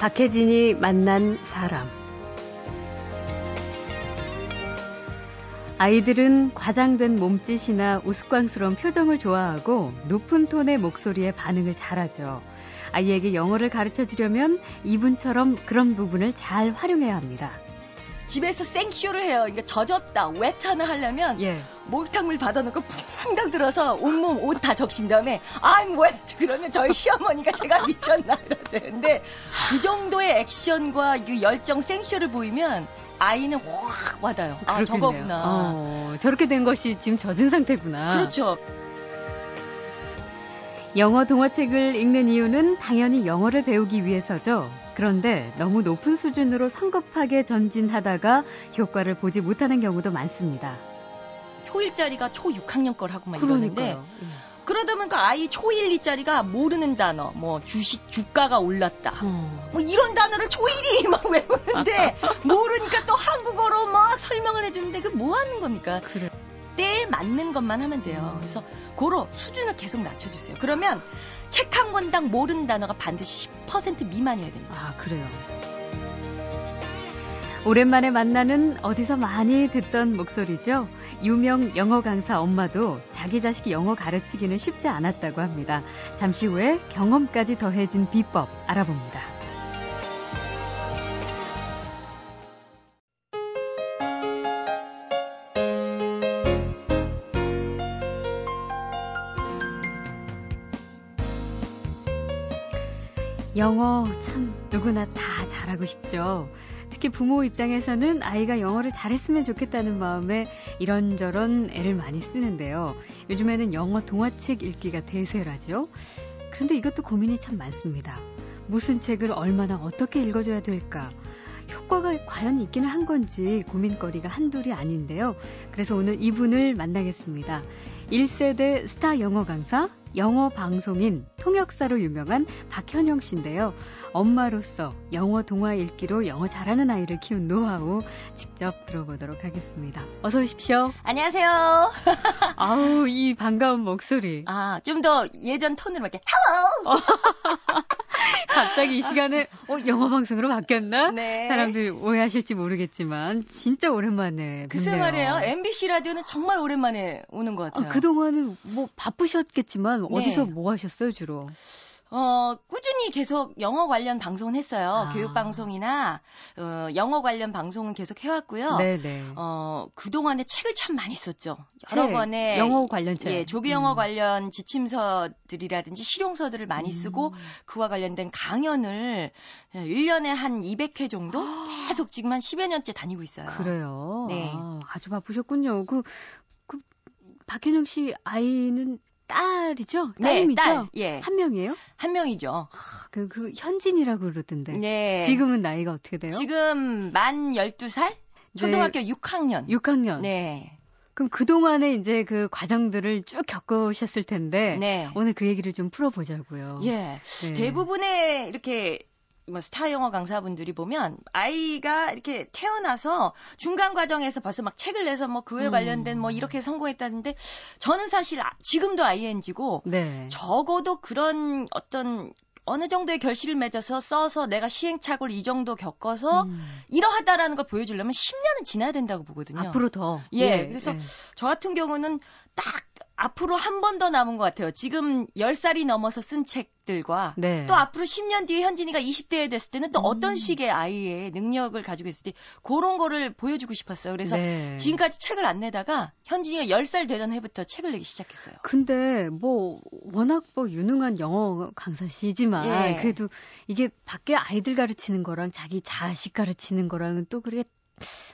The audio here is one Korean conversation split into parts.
박혜진이 만난 사람. 아이들은 과장된 몸짓이나 우스꽝스러운 표정을 좋아하고 높은 톤의 목소리에 반응을 잘하죠. 아이에게 영어를 가르쳐 주려면 이분처럼 그런 부분을 잘 활용해야 합니다. 집에서 생쇼를 해요. 그러니까 젖었다, 웨트 하나 하려면 예. 목욕탕물 받아놓고 쿵당 들어서 온몸 옷 다 적신 다음에 I'm wet 그러면 저희 시어머니가 제가 미쳤나 이러세요. 근데 그 정도의 액션과 그 열정 생쇼를 보이면 아이는 확 와닿아요. 아 그렇겠네요. 저거구나. 어, 저렇게 된 것이 지금 젖은 상태구나. 그렇죠. 영어 동화책을 읽는 이유는 당연히 영어를 배우기 위해서죠. 그런데 너무 높은 수준으로 성급하게 전진하다가 효과를 보지 못하는 경우도 많습니다. 초1짜리가 초6학년 걸 하고 막 이러는데 그러니까요. 그러다 보니까 아이 초1, 2짜리가 모르는 단어 뭐 주식 주가가 올랐다. 어. 뭐 이런 단어를 초1이 막 외우는데 모르니까 또 한국어로 막 설명을 해주는데 그 뭐 하는 겁니까? 그래. 때에 맞는 것만 하면 돼요. 음. 그래서 고로 수준을 계속 낮춰주세요. 그러면 책 한 권당 모르는 단어가 반드시 10% 미만이어야 됩니다. 아, 그래요. 오랜만에 만나는 어디서 많이 듣던 목소리죠. 유명 영어 강사 엄마도 자기 자식 영어 가르치기는 쉽지 않았다고 합니다. 잠시 후에 경험까지 더해진 비법 알아봅니다. 영어 참 누구나 다 잘하고 싶죠. 특히 부모 입장에서는 아이가 영어를 잘했으면 좋겠다는 마음에 이런저런 애를 많이 쓰는데요. 요즘에는 영어 동화책 읽기가 대세라죠. 그런데 이것도 고민이 참 많습니다. 무슨 책을 얼마나 어떻게 읽어줘야 될까? 효과가 과연 있기는 한 건지 고민거리가 한둘이 아닌데요. 그래서 오늘 이분을 만나겠습니다. 1세대 스타 영어 강사, 영어 방송인, 통역사로 유명한 박현영 씨인데요. 엄마로서 영어 동화 읽기로 영어 잘하는 아이를 키운 노하우 직접 들어보도록 하겠습니다. 어서 오십시오. 안녕하세요. 아우, 이 반가운 목소리. 아, 좀 더 예전 톤으로 이렇게 갑자기 이 시간에 어, 영어 방송으로 바뀌었나? 네. 사람들이 오해하실지 모르겠지만 진짜 오랜만에 뵙네요. 말이에요. MBC 라디오는 정말 오랜만에 오는 것 같아요. 아, 그동안은 뭐 바쁘셨겠지만 네. 어디서 뭐 하셨어요 주로? 어, 꾸준히 계속 영어 관련 방송은 했어요. 아. 교육 방송이나 어, 영어 관련 방송은 계속 해왔고요. 네네. 어, 그 동안에 책을 참 많이 썼죠. 여러 책, 권의 영어 관련 책. 예, 조기 영어 음. 관련 지침서들이라든지 실용서들을 많이 쓰고 음. 그와 관련된 강연을 1년에 한 200회 정도 계속 지금 한 10여 년째 다니고 있어요. 그래요. 네. 아, 아주 바쁘셨군요. 그, 그 박현영 씨 아이는 딸이죠? 네, 딸님이죠? 딸. 예. 한 명이에요? 한 명이죠. 아, 그, 그 현진이라고 그러던데. 네. 지금은 나이가 어떻게 돼요? 지금 만 12살? 초등학교 6학년. 6학년. 네. 그럼 그동안에 이제 그 과정들을 쭉 겪으셨을 텐데 네. 오늘 그 얘기를 좀 풀어보자고요. 예. 네. 대부분의 이렇게 뭐 스타 영어 강사분들이 보면 아이가 이렇게 태어나서 중간 과정에서 벌써 막 책을 내서 뭐 그에 음. 관련된 뭐 이렇게 성공했다는데 저는 사실 아- 지금도 ING고 네. 적어도 그런 어떤 어느 정도의 결실을 맺어서 써서 내가 시행착오를 이 정도 겪어서 음. 이러하다라는 걸 보여주려면 10년은 지나야 된다고 보거든요. 앞으로 더. 예, 그래서 예. 저 같은 경우는 딱 앞으로 한 번 더 남은 것 같아요. 지금 10살이 넘어서 쓴 책들과 네. 또 앞으로 10년 뒤에 현진이가 20대에 됐을 때는 또 음. 어떤 식의 아이의 능력을 가지고 있을지 그런 거를 보여주고 싶었어요. 그래서 네. 지금까지 책을 안 내다가 현진이가 10살 되던 해부터 책을 내기 시작했어요. 근데 뭐 워낙 뭐 유능한 영어 강사시지만 예. 그래도 이게 밖에 아이들 가르치는 거랑 자기 자식 가르치는 거랑은 또 그게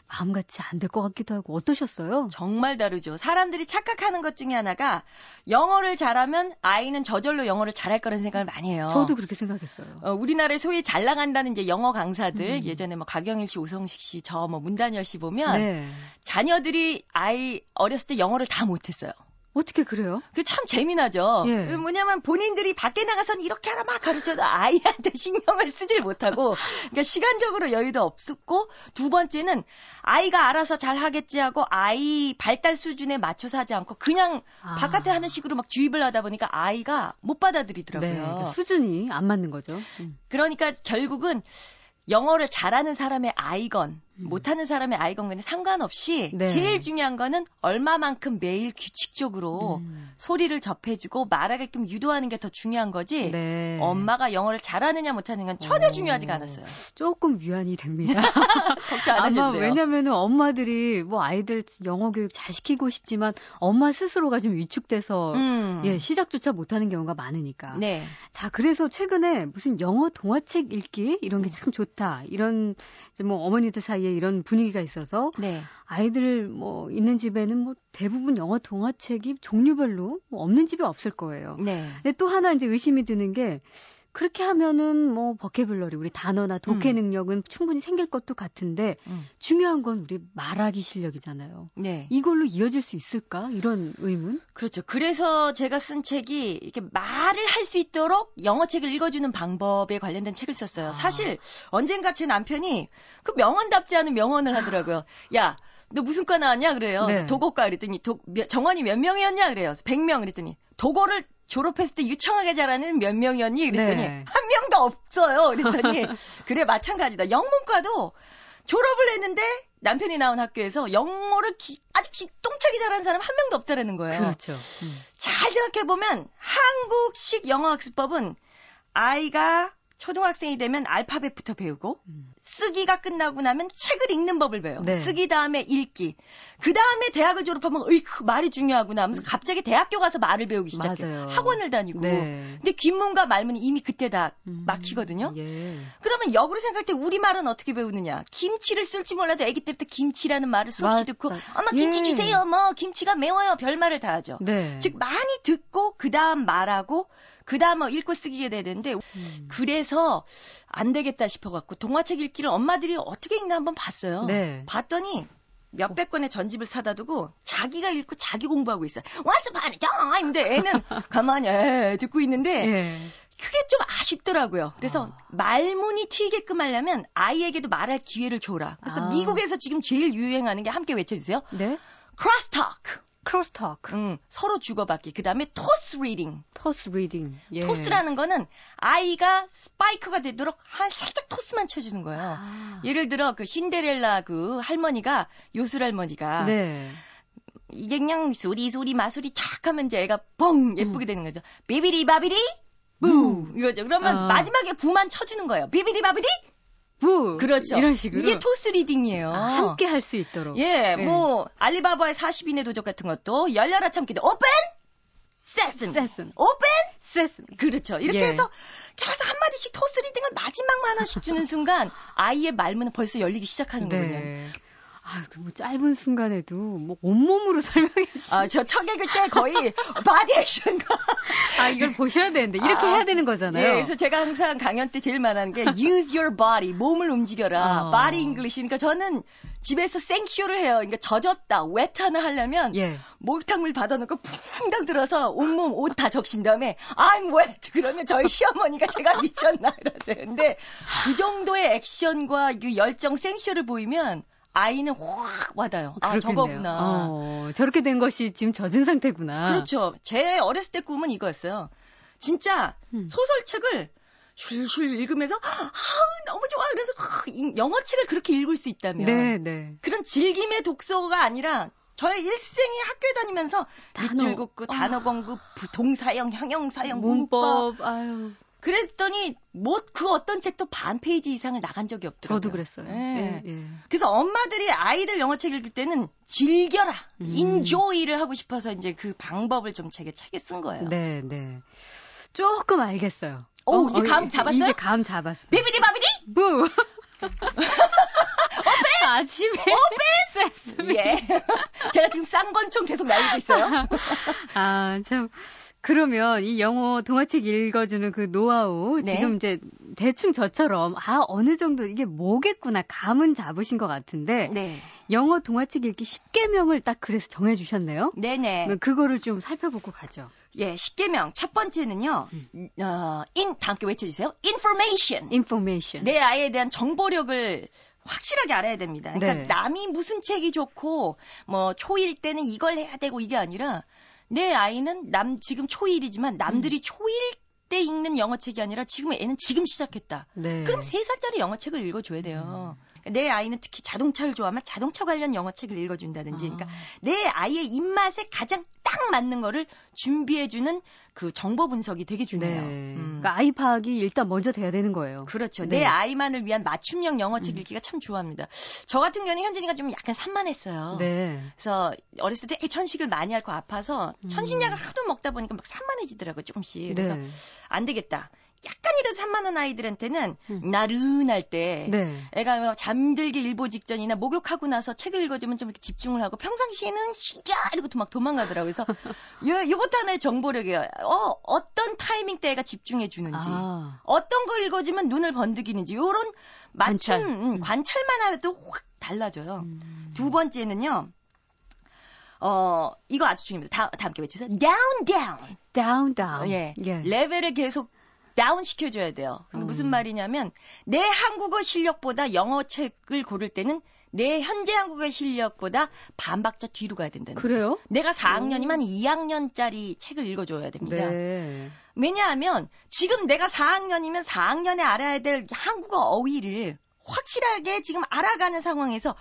마음같이 안 될 것 같기도 하고 어떠셨어요? 정말 다르죠. 사람들이 착각하는 것 중에 하나가 영어를 잘하면 아이는 저절로 영어를 잘할 거라는 생각을 많이 해요. 저도 그렇게 생각했어요. 어, 우리나라에 소위 잘 나간다는 이제 영어 강사들 음. 예전에 뭐 가경일 씨, 오성식 씨, 저 뭐 문단열 씨 보면 네. 자녀들이 아이 어렸을 때 영어를 다 못했어요. 어떻게 그래요? 그 참 재미나죠. 예. 그 뭐냐면 본인들이 밖에 나가서는 이렇게 하라 막 가르쳐도 아이한테 신경을 쓰질 못하고, 그러니까 시간적으로 여유도 없었고, 두 번째는 아이가 알아서 잘 하겠지 하고 아이 발달 수준에 맞춰서 하지 않고 그냥 아. 바깥에 하는 식으로 막 주입을 하다 보니까 아이가 못 받아들이더라고요. 네, 그 수준이 안 맞는 거죠. 음. 그러니까 결국은 영어를 잘하는 사람의 아이건 음. 못하는 사람의 아이건 간에 상관없이 네. 제일 중요한 거는 얼마만큼 매일 규칙적으로 음. 소리를 접해주고 말하게끔 유도하는 게 더 중요한 거지. 네. 엄마가 영어를 잘하느냐 못하느냐는 전혀 어. 중요하지가 않았어요. 조금 위안이 됩니다. 걱정 안 하셔도 돼요. 왜냐면은 엄마들이 뭐 아이들 영어 교육 잘 시키고 싶지만 엄마 스스로가 좀 위축돼서 음. 예, 시작조차 못하는 경우가 많으니까. 네. 자, 그래서 최근에 무슨 영어 동화책 읽기 이런 게 참 좋다. 이런 뭐 어머니들 사이에 이런 분위기가 있어서 네. 아이들 뭐 있는 집에는 뭐 대부분 영어 동화책이 종류별로 뭐 없는 집이 없을 거예요. 네. 근데 또 하나 이제 의심이 드는 게 그렇게 하면은 뭐 버케블러리 우리 단어나 독해 음. 능력은 충분히 생길 것도 같은데 음. 중요한 건 우리 말하기 실력이잖아요. 네. 이걸로 이어질 수 있을까? 이런 의문? 그렇죠. 그래서 제가 쓴 책이 이렇게 말을 할 수 있도록 영어 책을 읽어주는 방법에 관련된 책을 썼어요. 아. 사실 언젠가 제 남편이 그 명언답지 않은 명언을 하더라고요. 야, 너 무슨 과 나왔냐? 그래요. 네. 도고과 그랬더니 도, 몇- 정원이 몇 명이었냐? 그래요. 100명 그랬더니 도고를 졸업했을 때 유창하게 잘하는 몇 명이었니? 그랬더니 네. 한 명도 없어요. 그랬더니 그래 마찬가지다. 영문과도 졸업을 했는데 남편이 나온 학교에서 영어를 기- 아주 기똥차게 잘하는 사람 한 명도 없다라는 거예요. 그렇죠. 음. 잘 생각해 보면 한국식 영어 학습법은 아이가 초등학생이 되면 알파벳부터 배우고 음. 쓰기가 끝나고 나면 책을 읽는 법을 배워요. 네. 쓰기 다음에 읽기. 그 다음에 대학을 졸업하면 으이크 말이 중요하구나 하면서 갑자기 대학교 가서 말을 배우기 시작해요. 맞아요. 학원을 다니고. 네. 근데 귓문과 말문이 이미 그때 다 음. 막히거든요. 예. 그러면 역으로 생각할 때 우리말은 어떻게 배우느냐? 김치를 쓸지 몰라도 아기 때부터 김치라는 말을 수없이 맞다. 듣고 엄마 김치 예. 주세요. 뭐 김치가 매워요. 별말을 다 하죠. 네. 즉 많이 듣고 그 다음 말하고 그 다음 뭐 읽고 쓰기게 되는데 음. 그래서 안 되겠다 싶어갖고 동화책 읽기를 엄마들이 어떻게 읽나 한번 봤어요. 네. 봤더니 몇백 권의 전집을 사다 두고 자기가 읽고 자기 공부하고 있어요. Once upon a time. 근데 애는 가만히 에, 듣고 있는데 예. 그게 좀 아쉽더라고요. 그래서 아. 말문이 튀게끔 하려면 아이에게도 말할 기회를 줘라. 그래서 아. 미국에서 지금 제일 유행하는 게 함께 외쳐주세요. 네. 크로스토크. 음, 서로 주고받기. 그 다음에 toss reading. toss reading. 예. 토스라는 거는 아이가 스파이크가 되도록 한 살짝 토스만 쳐 주는 거예요. 아. 예를 들어 그 신데렐라 그 할머니가 요술 할머니가 네. 이게 그냥 수리 수리 마수리 쫙 하면 이제 애가 뻥 예쁘게 되는 거죠. 비비디 바비디 부 이거죠. 그러면 어. 마지막에 부만 쳐주는 거예요. 비비디 바비디 부. 그렇죠. 이런 식으로. 이게 toss reading이에요. 아, 함께 할 수 있도록. 예, 예. 뭐 알리바바의 40인의 도적 같은 것도 열려라 참기도 오픈 sesame sesame. Open sesame. 그렇죠. 이렇게 예. 해서 계속 한 마디씩 toss reading을 마지막만 하나씩 주는 순간 아이의 말문은 벌써 열리기 시작하는 거거든요. 네. 아, 그 뭐 짧은 순간에도 뭐 온몸으로 설명해 주시. 아, 저 책 읽을 때 거의 body action과 아, 이걸 보셔야 되는데 이렇게 아, 해야 되는 거잖아요. 예, 그래서 제가 항상 강연 때 제일 말하는 게 use your body, 몸을 움직여라. 어. body English. 그러니까 저는 집에서 생쇼를 해요. 그러니까 젖었다, wet 하나 하려면 예. 목욕탕물 받아놓고 쿵당 들어서 온몸 옷 다 적신 다음에 I'm wet. 그러면 저희 시어머니가 제가 미쳤나 이러세요. 근데 그 정도의 액션과 그 열정 생쇼를 보이면 아이는 확 와닿아요. 아, 그렇겠네요. 저거구나. 어, 저렇게 된 것이 지금 젖은 상태구나. 그렇죠. 제 어렸을 때 꿈은 이거였어요. 진짜 음. 소설책을 슐슐 읽으면서 아 너무 좋아. 그래서 아, 이 영어 책을 그렇게 읽을 수 있다면 네, 네. 그런 즐김의 독서가 아니라 저의 일생이 학교에 다니면서 단어. 밑줄 긋고 아. 단어 공부, 부- 동사형, 형용사형, 문법. 문법, 아유. 그랬더니 뭐 그 어떤 책도 반 페이지 이상을 나간 적이 없더라고요. 저도 그랬어요. 예. 예, 예. 그래서 엄마들이 아이들 영어책 읽을 때는 즐겨라, 음. enjoy를 하고 싶어서 이제 그 방법을 좀 책에 책에 쓴 거예요. 네, 네. 조금 알겠어요. 오, 이제 감 이- 잡았어요? 이제 감 잡았어. 비비디 바비디? 부! 아침에. 세스. 예. 제가 지금 쌍권총 계속 날리고 있어요. 아, 참. 그러면 이 영어 동화책 읽어주는 그 노하우 네. 지금 이제 대충 저처럼 아 어느 정도 이게 뭐겠구나 감은 잡으신 것 같은데 네. 영어 동화책 읽기 10개명을 딱 그래서 정해주셨네요. 네네. 그거를 좀 살펴보고 가죠. 예, 10개명. 첫 번째는요, 어, 인, 다 함께 외쳐주세요. information. information. 내 아이에 대한 정보력을 확실하게 알아야 됩니다. 그러니까 네. 남이 무슨 책이 좋고, 뭐, 초1 때는 이걸 해야 되고 이게 아니라, 내 아이는 남, 지금 초1이지만 음. 남들이 초1 때 읽는 영어책이 아니라 지금 애는 지금 시작했다. 네. 그럼 3살짜리 영어책을 읽어줘야 돼요. 그러니까 내 아이는 특히 자동차를 좋아하면 자동차 관련 영어 책을 읽어준다든지, 그러니까 내 아이의 입맛에 가장 딱 맞는 거를 준비해주는 그 정보 분석이 되게 네. 중요해요. 음. 그러니까 아이 파악이 일단 먼저 돼야 되는 거예요. 그렇죠. 네. 내 아이만을 위한 맞춤형 영어책 음. 읽기가 참 좋아합니다. 저 같은 경우는 현진이가 좀 약간 산만했어요. 네. 그래서 어렸을 때 천식을 많이 앓고 아파서 음. 천신약을 하도 먹다 보니까 막 산만해지더라고요, 조금씩. 그래서 네. 안 되겠다. 약간이라도 산만한 아이들한테는 음. 나른할 때 네. 애가 뭐 잠들기 일보 직전이나 목욕하고 나서 책을 읽어주면 좀 이렇게 집중을 하고 평상시에는 시야 이러고 막 도망가더라고요. 그래서 요, 요것도 하나의 정보력이에요. 어, 어떤 타이밍 때 애가 집중해 주는지. 아. 어떤 거 읽어주면 눈을 번득이는지 요런 맞춤 관찰. 음, 음. 관찰만 해도 확 달라져요. 음. 두 번째는요. 어, 이거 아주 중요합니다. 다, 다 함께 외치세요. down, down. down down. 예. 예. 레벨을 계속 다운 시켜줘야 돼요. 음. 무슨 말이냐면, 내 한국어 실력보다 영어 책을 고를 때는 내 현재 한국어 실력보다 반박자 뒤로 가야 된다는 거죠. 그래요? 내가 4학년이면 2학년짜리 책을 읽어줘야 됩니다. 네. 왜냐하면 지금 내가 4학년이면 4학년에 알아야 될 한국어 어휘를 확실하게 지금 알아가는 상황에서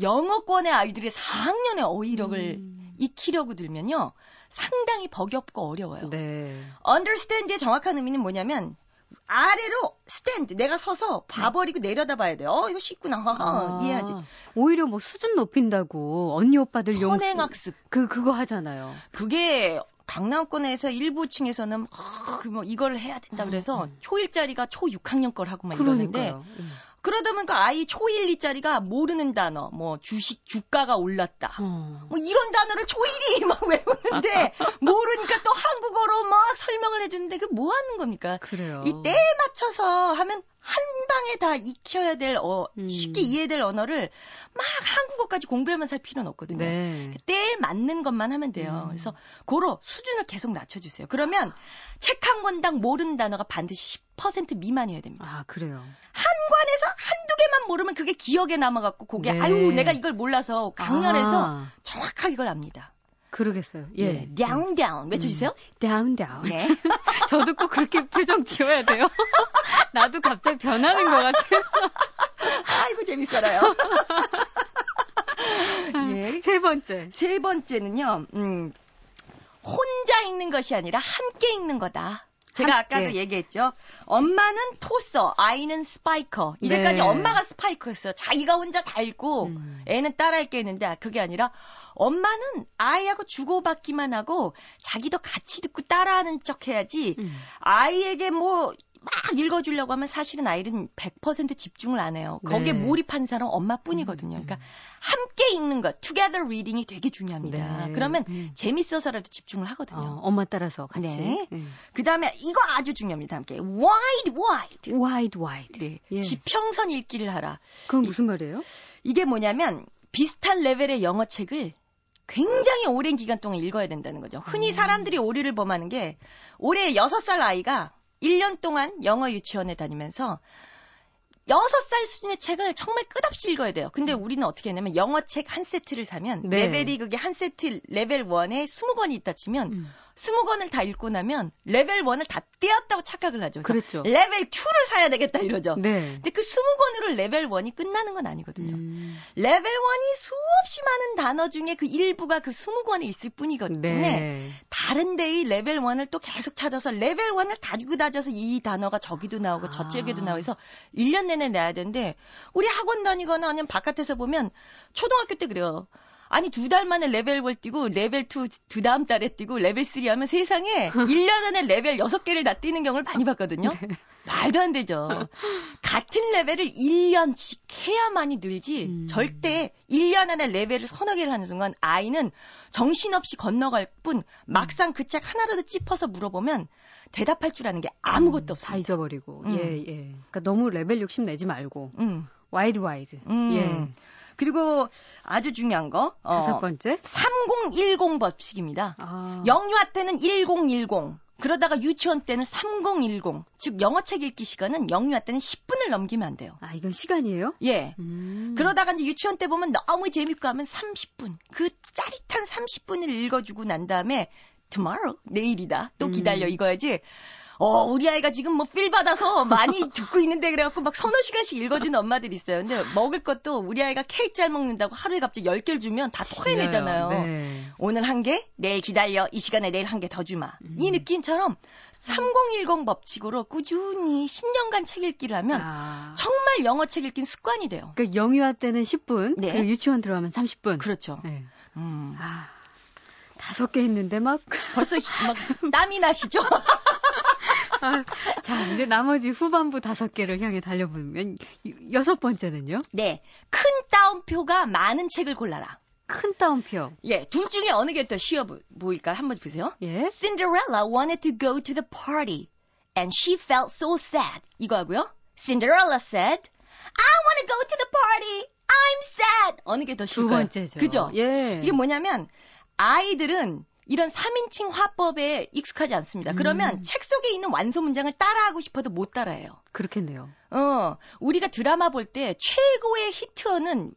영어권의 아이들의 4학년의 어휘력을 음. 익히려고 들면요. 상당히 버겁고 어려워요. 네. understand의 정확한 의미는 뭐냐면 아래로 stand 내가 서서 봐버리고 내려다 봐야 돼요. 어 이거 쉽구나. 아, 이해하지. 오히려 뭐 수준 높인다고 언니 오빠들 용 선행학습. 그 그거 하잖아요. 그게 강남권에서 일부 층에서는 아, 뭐 이걸 해야 된다 그래서 음. 초1짜리가 초 6학년 걸 하고 막 이러는데 그러니까요. 음. 그러다 보니까 아이 초1, 2짜리가 모르는 단어 뭐 주식 주가가 올랐다. 어. 뭐 이런 단어를 초1이 막 외우는데 모르니까 또 한국어로 막 설명을 해 주는데 그 뭐 하는 겁니까? 그래요. 이 때에 맞춰서 하면 한 방에 다 익혀야 될, 어, 음. 쉽게 이해될 언어를 막 한국어까지 공부하면서 할 필요는 없거든요. 네. 때에 맞는 것만 하면 돼요. 음. 그래서 고로 수준을 계속 낮춰주세요. 그러면 책 한 권당 모르는 단어가 반드시 10% 미만이어야 됩니다. 아, 그래요. 한 권에서 한두 개만 모르면 그게 기억에 남아 갖고 그게 네. 아유 내가 이걸 몰라서 강연에서 아, 정확하게 이걸 압니다. 그러겠어요. 예. 예, down down 외쳐 주세요. down down. 네. 저도 꼭 그렇게 표정 지어야 돼요. 나도 갑자기 변하는 것 같아요. 아이고 재밌어요. 예. 세 번째. 세 번째는요, 음, 혼자 읽는 것이 아니라 함께 읽는 거다. 제가. 아까도 얘기했죠. 엄마는 토서, 아이는 스파이커. 이제까지 네. 엄마가 스파이커였어요. 자기가 혼자 다 읽고 음. 애는 따라 읽게 했는데 그게 아니라 엄마는 아이하고 주고받기만 하고 자기도 같이 듣고 따라하는 척 해야지 음. 아이에게 뭐 막 읽어주려고 하면 사실은 아이는 100% 집중을 안 해요. 거기에 네. 몰입한 사람 은 엄마뿐이거든요. 그러니까 함께 읽는 것, together reading이 되게 중요합니다. 네. 그러면 음. 재밌어서라도 집중을 어, 하거든요. 엄마 따라서 같이. 네. 음. 그 다음에 이거 아주 중요합니다. 함께 wide, wide. wide wide. 네. 예. 지평선 읽기를 하라. 그건 무슨 말이에요? 이게 뭐냐면 비슷한 레벨의 영어 책을 굉장히 오랜 기간 동안 읽어야 된다는 거죠. 흔히 사람들이 오리를 범하는 게 올해 6살 아이가 1년 동안 영어 유치원에 다니면서 6살 수준의 책을 정말 끝없이 읽어야 돼요. 근데 우리는 어떻게 했냐면 영어 책 한 세트를 사면 네. 레벨이 그게 한 세트 레벨 1에 20권이 있다 치면 음. 20권을 다 읽고 나면 레벨 1을 다 떼었다고 착각을 하죠. 그랬죠. 레벨 2를 사야 되겠다 이러죠. 네. 근데 그 20권으로 레벨 1이 끝나는 건 아니거든요. 음. 레벨 1이 수없이 많은 단어 중에 그 일부가 그 20권에 있을 뿐이거든요. 네. 다른 데의 레벨 1을 또 계속 찾아서 레벨 1을 다지고 다져서 이 단어가 저기도 나오고 아. 저쪽에도 나와서 1년 내내 내야 되는데 우리 학원 다니거나 아니면 바깥에서 보면 초등학교 때 그래요. 아니 두 달 만에 레벨 1 떼고 레벨 2도 다음 달에 떼고 레벨 3 하면 세상에 1년 안에 레벨 6개를 다 떼는 경우를 많이 봤거든요. 말도 안 되죠. 같은 레벨을 1년씩 해야만이 늘지 음. 절대 1년 안에 레벨을 서너 개를 하는 순간 아이는 정신없이 건너갈 뿐 막상 그 책 하나라도 찝어서 물어보면 대답할 줄 아는 게 아무것도 다 없습니다. 잊어버리고. 음. 예, 예. 그러니까 너무 레벨 욕심 내지 말고. 음. wide wide. 음. 예. 그리고 아주 중요한 거 어, 다섯 번째. 3010 법칙입니다. 아. 영유아 때는 1010. 그러다가 유치원 때는 3010. 즉 영어책 읽기 시간은 영유아 때는 10분을 넘기면 안 돼요. 아, 이건 시간이에요? 예. 음. 그러다가 이제 유치원 때 보면 너무 재밌고 하면 30분. 그 짜릿한 30분을 읽어주고 난 다음에 tomorrow 내일이다. 또 음. 기다려 이거야지. 어, 우리 아이가 지금 뭐 필 받아서 많이 듣고 있는데 그래갖고 막 서너 시간씩 읽어주는 엄마들이 있어요. 근데 먹을 것도 우리 아이가 케이크 잘 먹는다고 하루에 갑자기 10개를 주면 다 토해내잖아요. 네. 오늘 한 개, 내일 기다려. 이 시간에 내일 한 개 더 주마. 음. 이 느낌처럼 3010 법칙으로 꾸준히 10년간 책 읽기를 하면 아. 정말 영어 책 읽기는 습관이 돼요. 그러니까 영유아 때는 10분, 네. 그리고 유치원 들어가면 30분. 그렇죠. 네. 음. 아. 다섯 개 했는데 막 벌써 히- 막 땀이 나시죠? 아, 자, 이제 나머지 후반부 다섯 개를 향해 달려보면 이- 여섯 번째는요? 네. 큰 따옴표가 많은 책을 골라라. 큰 따옴표. 예, 둘 중에 어느 게 더 쉬워 보- 보일까? 한번 보세요. 예. Cinderella wanted to go to the party and she felt so sad. 이거 하고요. Cinderella said, I want to go to the party. I'm sad. 어느 게더두 쉬울까요? 번째죠. 그죠? 예. 이게 뭐냐면 아이들은 이런 3인칭 화법에 익숙하지 않습니다. 그러면 음. 책 속에 있는 완소 문장을 따라하고 싶어도 못 따라해요. 그렇겠네요. 어, 우리가 드라마 볼 때 최고의 히트어는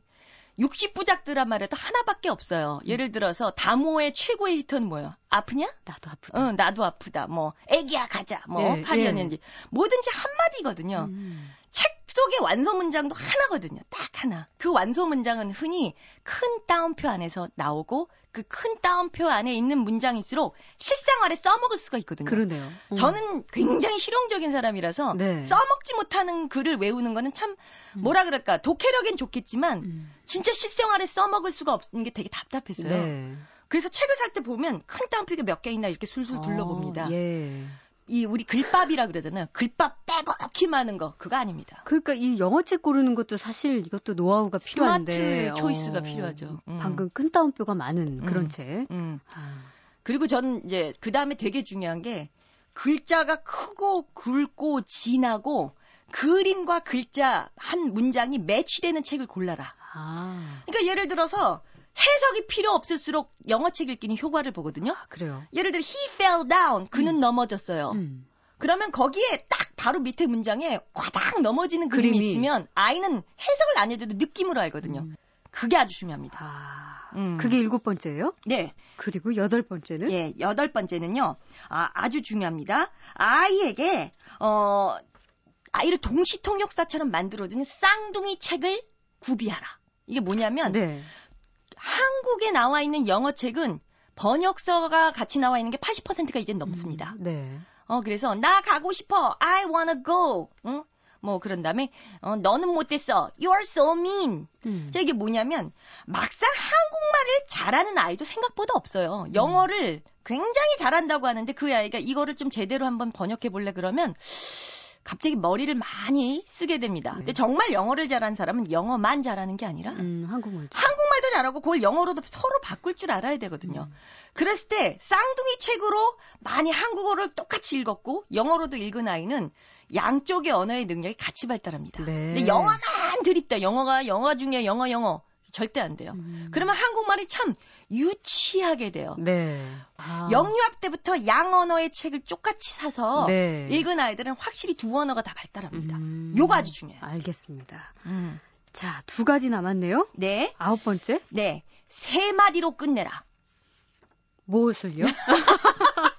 60부작 드라마라도 하나밖에 없어요. 예를 들어서 다모의 최고의 히트는 뭐예요? 아프냐? 나도 아프다. 어, 나도 아프다. 뭐 애기야 가자. 뭐 예, 파리였는지 뭐든지 한마디거든요. 음. 책 속의 완소 문장도 하나거든요. 딱 하나. 그 완소 문장은 흔히 큰 따옴표 안에서 나오고 그 큰 따옴표 안에 있는 문장일수록 실생활에 써먹을 수가 있거든요. 그러네요. 음. 저는 굉장히 실용적인 사람이라서 네. 써먹지 못하는 글을 외우는 거는 참 뭐라 그럴까 독해력엔 좋겠지만 음. 진짜 실생활에 써먹을 수가 없는 게 되게 답답했어요. 네. 그래서 책을 살 때 보면 큰 따옴표가 몇 개 있나 이렇게 술술 둘러봅니다. 어, 예. 이 우리 글밥이라 그러잖아요. 글밥 빼곡히 많은 거 그거 아닙니다. 그러니까 이 영어책 고르는 것도 사실 이것도 노하우가 필요한데 스마트 초이스가 어, 필요하죠. 음. 방금 큰 따옴표가 많은 그런 음. 책. 음. 아, 그리고 전 이제 그 다음에 되게 중요한 게 글자가 크고 굵고 진하고 그림과 글자 한 문장이 매치되는 책을 골라라. 아, 그러니까 예를 들어서 해석이 필요 없을수록 영어책 읽기는 효과를 보거든요. 그래요. 예를 들어 he fell down 그는 넘어졌어요. 음. 그러면 거기에 딱 바로 밑에 문장에 과당 넘어지는 그림이, 그림이. 있으면 아이는 해석을 안 해도 느낌으로 알거든요. 음. 그게 아주 중요합니다. 아, 음. 그게 일곱 번째예요? 네. 그리고 여덟 번째는 예, 여덟 번째는요. 아, 아주 중요합니다. 아이에게 어 아이를 동시통역사처럼 만들어주는 쌍둥이 책을 구비하라. 이게 뭐냐면 네. 한국에 나와 있는 영어 책은 번역서가 같이 나와 있는 게 80%가 이제 넘습니다. 음, 네. 어 그래서 나 가고 싶어. I wanna go. 응? 뭐 그런 다음에 어, 너는 못됐어. You're so mean. 음. 자, 이게 뭐냐면 막상 한국말을 잘하는 아이도 생각보다 없어요. 영어를 굉장히 잘한다고 하는데 그 아이가 이거를 좀 제대로 한번 번역해 볼래 그러면 갑자기 머리를 많이 쓰게 됩니다. 네. 근데 정말 영어를 잘하는 사람은 영어만 잘하는 게 아니라 음, 한국말. 한국말도 잘하고 그걸 영어로도 서로 바꿀 줄 알아야 되거든요. 음. 그랬을 때 쌍둥이 책으로 많이 한국어를 똑같이 읽었고 영어로도 읽은 아이는 양쪽의 언어의 능력이 같이 발달합니다. 네. 근데 영어만 드립다. 영어가 영어 중에 영어 영어 절대 안 돼요. 음. 그러면 한국말이 참 유치하게 돼요. 네. 아. 영유학 때부터 양언어의 책을 똑같이 사서 네. 읽은 아이들은 확실히 두 언어가 다 발달합니다. 음. 요거 아주 중요해요. 알겠습니다. 음. 자, 두 가지 남았네요. 네, 아홉 번째. 네. 세 마디로 끝내라. 무엇을요?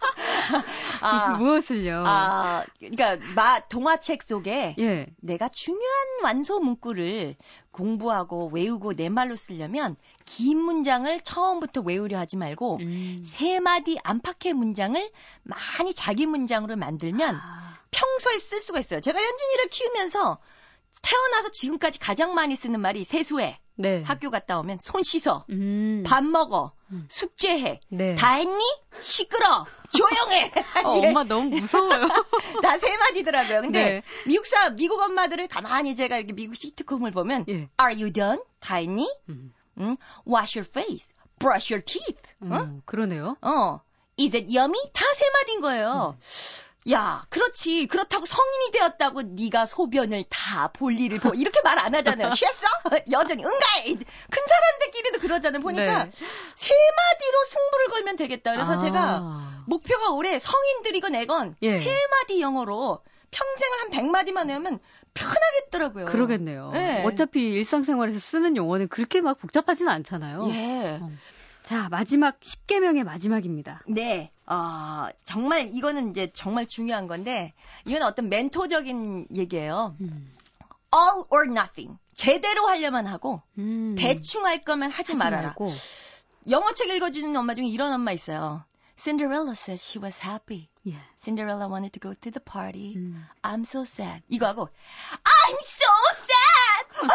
아, 무엇을요? 아, 그러니까 마 동화책 속에 예. 내가 중요한 완소 문구를 공부하고 외우고 내 말로 쓰려면 긴 문장을 처음부터 외우려 하지 말고 음. 세 마디 안팎의 문장을 많이 자기 문장으로 만들면 아, 평소에 쓸 수가 있어요. 제가 현진이를 키우면서 태어나서 지금까지 가장 많이 쓰는 말이 세수해. 네. 학교 갔다 오면 손 씻어. 음. 밥 먹어. 음. 숙제해. 네. 다 했니? 시끄러. 조용해. 어, 엄마 너무 무서워요. 다 세 마디더라고요. 근데 네. 미국 사 미국 엄마들을 가만히 제가 이렇게 미국 시트콤을 보면 예. Are you done? 다 했니? 음. 음. Wash your face. Brush your teeth. 음, 어? 그러네요. 어. Is it yummy? 다 세 마디인 거예요. 음. 야, 그렇지. 그렇다고 성인이 되었다고 네가 소변을 다 볼 일을 보. 이렇게 말 안 하잖아요. 쉬었어? 여전히 응가해. 큰 사람들끼리도 그러잖아요. 보니까 네. 세 마디로 승부를 걸면 되겠다. 그래서 아. 제가 목표가 올해 성인들이건 애건 예. 세 마디 영어로 평생을 한 100마디만 외우면 편하겠더라고요. 그러겠네요. 네. 어차피 일상생활에서 쓰는 용어는 그렇게 막 복잡하지는 않잖아요. 예. 어. 자, 마지막 10개명의 마지막입니다. 네. 어, 정말 이거는 이제 정말 중요한 건데 이건 어떤 멘토적인 얘기예요. 음. All or nothing. 제대로 하려면 하고 음. 대충 할 거면 하지, 하지 말아라. 말고. 영어 책 읽어주는 엄마 중에 이런 엄마 있어요. Cinderella says she was happy. Yeah. Cinderella wanted to go to the party. 음. I'm so sad. 이거 하고 I'm so sad.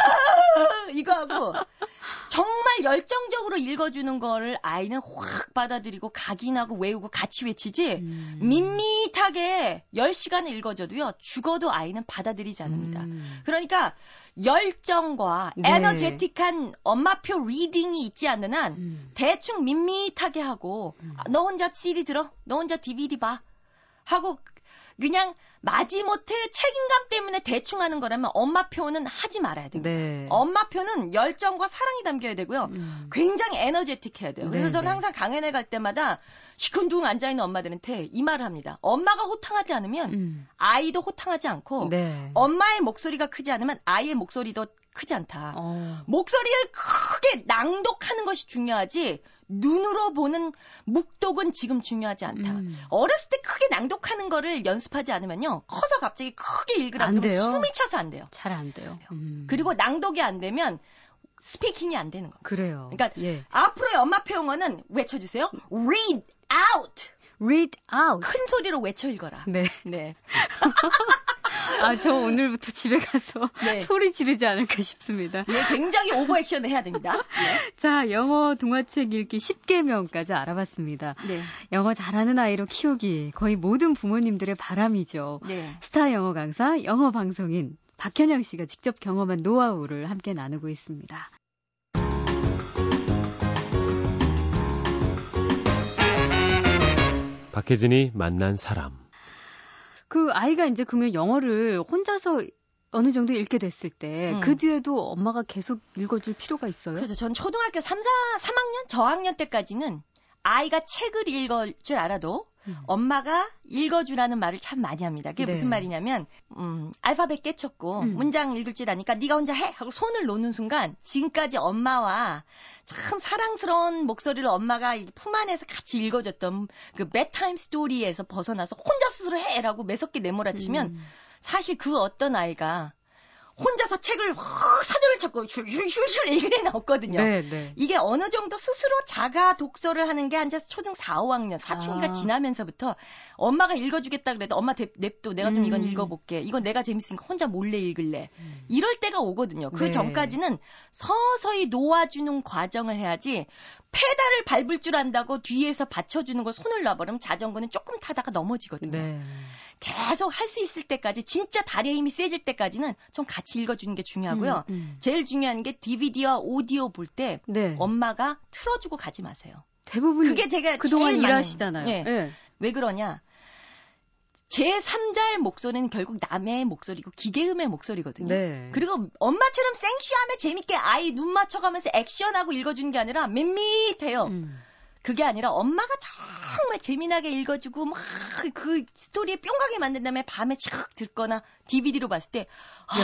이거 하고 정말 열정적으로 읽어주는 거를 아이는 확 받아들이고 각인하고 외우고 같이 외치지 음. 밋밋하게 10시간을 읽어줘도요 죽어도 아이는 받아들이지 않습니다. 음. 그러니까 열정과 네. energetic한 엄마표 reading이 있지 않는 한 음. 대충 밋밋하게 하고 음. 너 혼자 CD 들어 너 혼자 DVD 봐 하고 그냥 마지못해 책임감 때문에 대충 하는 거라면 엄마 표는 하지 말아야 됩니다. 네. 엄마 표는 열정과 사랑이 담겨야 되고요. 음. 굉장히 에너제틱해야 돼요. 그래서 네, 저는 네. 항상 강연회 갈 때마다 시큰둥 앉아 있는 엄마들한테 이 말을 합니다. 엄마가 호탕하지 않으면 음. 아이도 호탕하지 않고 네. 엄마의 목소리가 크지 않으면 아이의 목소리도 크지 않다. 어. 목소리를 크게 낭독하는 것이 중요하지 눈으로 보는 묵독은 지금 중요하지 않다. 음. 어렸을 때 크게 낭독하는 거를 연습하지 않으면요. 커서 갑자기 크게 읽으라고 숨이 차서 안 돼요. 잘 안 돼요. 음. 그리고 낭독이 안 되면 스피킹이 안 되는 거. 그래요. 그러니까 예. 앞으로의 엄마표 영어는 외쳐주세요. Read out. read out. 큰 소리로 외쳐 읽어라. 네. 네. 아, 저 오늘부터 집에 가서 네. 소리 지르지 않을까 싶습니다. 네, 굉장히 오버 액션을 해야 됩니다. 네. 자, 영어 동화책 읽기 10개명까지 알아봤습니다. 네. 영어 잘하는 아이로 키우기 거의 모든 부모님들의 바람이죠. 네. 스타 영어 강사, 영어 방송인 박현영 씨가 직접 경험한 노하우를 함께 나누고 있습니다. 박혜진이 만난 사람. 그 아이가 이제 그러면 영어를 혼자서 어느 정도 읽게 됐을 때그 음. 그 뒤에도 엄마가 계속 읽어줄 필요가 있어요? 그렇죠. 전 초등학교 3, 4, 3학년 저학년 때까지는 아이가 책을 읽을 줄 알아도 음. 엄마가 읽어주라는 말을 참 많이 합니다. 그게 네. 무슨 말이냐면 음, 알파벳 깨쳤고 음. 문장 읽을 줄 아니까 네가 혼자 해 하고 손을 놓는 순간 지금까지 엄마와 참 사랑스러운 목소리를 엄마가 품 안에서 같이 읽어줬던 그 bedtime 스토리에서 벗어나서 혼자 스스로 해라고 매섭게 내몰아치면 음. 사실 그 어떤 아이가 혼자서 책을 확 사전을 찾고 슐슐슐 읽게 나왔거든요. 네, 네. 이게 어느 정도 스스로 자가 독서를 하는 게 한자 초등 4, 5학년 사춘기가 아. 지나면서부터 엄마가 읽어주겠다 그래도 엄마 냅둬 내가 좀 이건 음. 읽어볼게. 이건 내가 재밌으니까 혼자 몰래 읽을래. 음. 이럴 때가 오거든요. 그 네. 전까지는 서서히 놓아주는 과정을 해야지 페달을 밟을 줄 안다고 뒤에서 받쳐주는 걸 손을 놔버리면 자전거는 조금 타다가 넘어지거든요. 네. 계속 할 수 있을 때까지 진짜 다리의 힘이 세질 때까지는 좀 같이 읽어주는 게 중요하고요. 음, 음. 제일 중요한 게 DVD와 오디오 볼때 네. 엄마가 틀어주고 가지 마세요. 대부분 그게 제가 그동안 일하시잖아요. 네. 네. 왜 그러냐? 제3자의 목소리는 결국 남의 목소리고 기계음의 목소리거든요. 네. 그리고 엄마처럼 생쉬하며 재밌게 아이 눈 맞춰가면서 액션하고 읽어주는 게 아니라 밋밋해요. 음. 그게 아니라 엄마가 정말 재미나게 읽어주고 막 그 스토리에 뿅하게 만든 다음에 밤에 촥 듣거나 DVD로 봤을 때 아,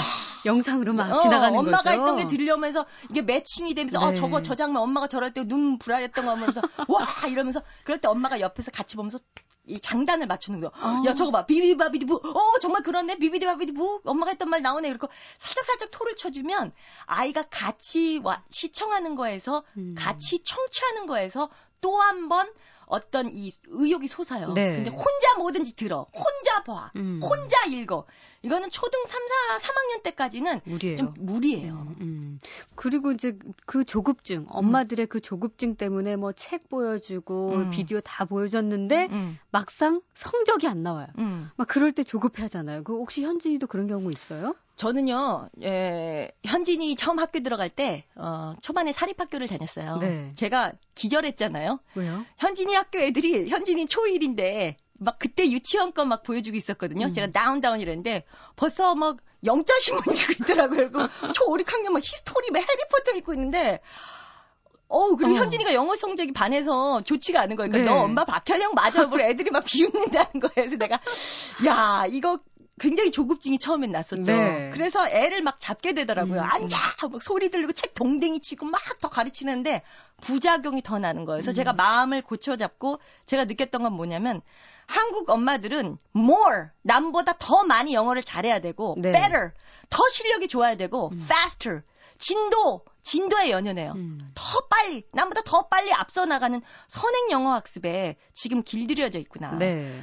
영상으로 막 어, 지나가는 엄마가 거죠. 했던 게 들려오면서 이게 매칭이 되면서 어, 네. 어 저거 저 장면 엄마가 저럴 때 눈 불안했던 거 하면서 와 이러면서 그럴 때 엄마가 옆에서 같이 보면서 이 장단을 맞추는 거. 어. 야 저거 봐 비비바비디부. 어 정말 그렇네 비비디바비디부. 엄마가 했던 말 나오네. 그리고 살짝 살짝 토를 쳐주면 아이가 같이 와, 시청하는 거에서 음. 같이 청취하는 거에서 또 한 번 어떤 이 의욕이 솟아요. 네. 근데 혼자 뭐든지 들어. 혼자 봐. 음. 혼자 읽어. 이거는 초등 3, 4, 3학년 때까지는 무리예요. 좀 무리예요. 음, 음. 그리고 이제 그 조급증, 엄마들의 그 조급증 때문에 뭐 책 보여주고 음. 비디오 다 보여줬는데 음, 막상 성적이 안 나와요. 음. 막 그럴 때 조급해 하잖아요. 그 혹시 현진이도 그런 경우 있어요? 저는요, 예, 현진이 처음 학교 들어갈 때, 어, 초반에 사립학교를 다녔어요. 네. 제가 기절했잖아요. 왜요? 현진이 학교 애들이, 현진이 초1인데, 막 그때 유치원 거 막 보여주고 있었거든요. 음. 제가 down down 이랬는데, 벌써 막 영자 신문이 있더라고요. 그리고 초5, 6학년 막 history, 막 해리포터 읽고 있는데, 어우, 그리고 어. 현진이가 영어 성적이 반에서 좋지가 않은 거예요. 그러니까 네. 너 엄마 박현영 맞아. 우리 애들이 막 비웃는다는 거예요. 그래서 내가, 야, 이거 굉장히 조급증이 처음엔 났었죠. 네. 그래서 애를 막 잡게 되더라고요. 음, 앉아! 막 소리 들리고 책 동댕이 치고 막 더 가르치는데 부작용이 더 나는 거예요. 그래서 제가 음. 마음을 고쳐잡고 제가 느꼈던 건 뭐냐면 한국 엄마들은 more, 남보다 더 많이 영어를 잘해야 되고 네. better, 더 실력이 좋아야 되고 faster, 진도, 진도에 연연해요. 음. 더 빨리, 남보다 더 빨리 앞서 나가는 선행 영어 학습에 지금 길들여져 있구나. 네.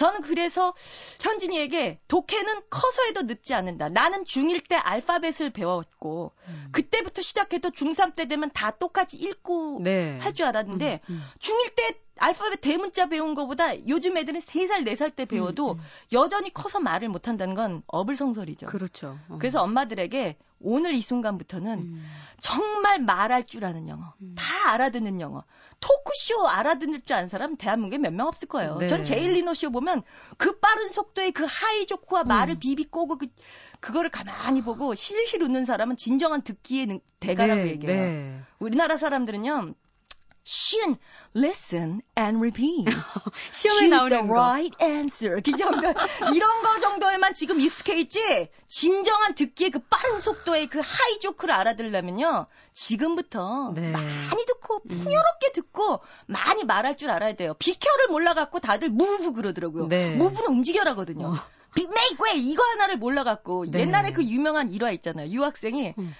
저는 그래서 현진이에게 독해는 커서 해도 늦지 않는다. 나는 중1 때 알파벳을 배웠고 음. 그때부터 시작해도 중3 때 되면 다 똑같이 읽고 네. 할줄 알았는데 음, 음. 중1 때 알파벳 대문자 배운 거보다 요즘 애들은 3살, 4살 때 배워도 음, 음. 여전히 커서 말을 못 한다는 건 어불성설이죠. 그렇죠. 어. 그래서 엄마들에게 오늘 이 순간부터는 음. 정말 말할 줄 아는 영어, 음. 다 알아듣는 영어. 토크쇼 알아듣는 줄 아는 사람 대한민국에 몇 명 없을 거예요. 네. 전 제이 레노 쇼 보면 그 빠른 속도의 그 high 조크와 말을 음. 비비 꼬고 그, 그거를 가만히 보고 실실 웃는 사람은 진정한 듣기의 능- 대가라고 네, 얘기해요. 네. 우리나라 사람들은요. 쉰, listen and repeat. 시험에 Choose 나오는 the 거. right answer. 그 정도, 이런 거 정도에만 지금 익숙해 있지, 진정한 듣기의 그 빠른 속도의 그 high 조크를 알아들으려면요, 지금부터 네. 많이 듣고, 음. 풍요롭게 듣고, 많이 말할 줄 알아야 돼요. 비켜를 몰라 갖고 다들 move 그러더라고요. 네. move는 움직여라거든요. 어. 빅 make way 이거 하나를 몰라 갖고, 네. 옛날에 그 유명한 일화 있잖아요. 유학생이 음.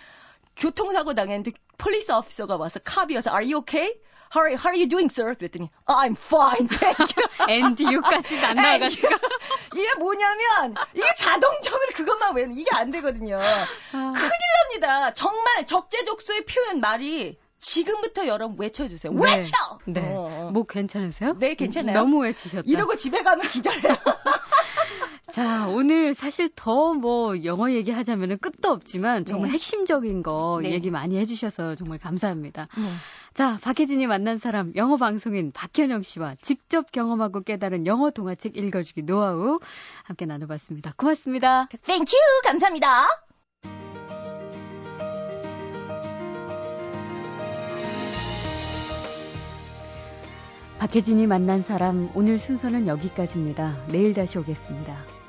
교통사고 당했는데, police officer가 와서 카비여서, are you okay? How are, how are you doing, sir? 그랬더니, I'm fine, thank you. NDU까지 안 나와가지고. 이게 뭐냐면 이게 자동적으로 그것만 외우는 이게 안 되거든요. 아, 큰일 납니다. 정말 적재적소의 표현 말이 지금부터 여러분 외쳐주세요. 네. 외쳐. 네. 어, 어. 목 괜찮으세요? 네, 괜찮아요. 너무 외치셨다. 이러고 집에 가면 기절해요. 자, 오늘 사실 더 뭐 영어 얘기하자면 끝도 없지만 정말 네. 핵심적인 거 네. 얘기 많이 해주셔서 정말 감사합니다. 네. 자, 박혜진이 만난 사람 영어 방송인 박현영 씨와 직접 경험하고 깨달은 영어 동화책 읽어주기 노하우 함께 나눠봤습니다. 고맙습니다. Thank you. 감사합니다. 박혜진이 만난 사람 오늘 순서는 여기까지입니다. 내일 다시 오겠습니다.